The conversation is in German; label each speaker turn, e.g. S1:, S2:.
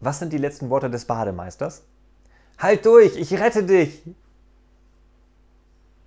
S1: Was sind die letzten Worte des Bademeisters? Halt durch, ich rette dich!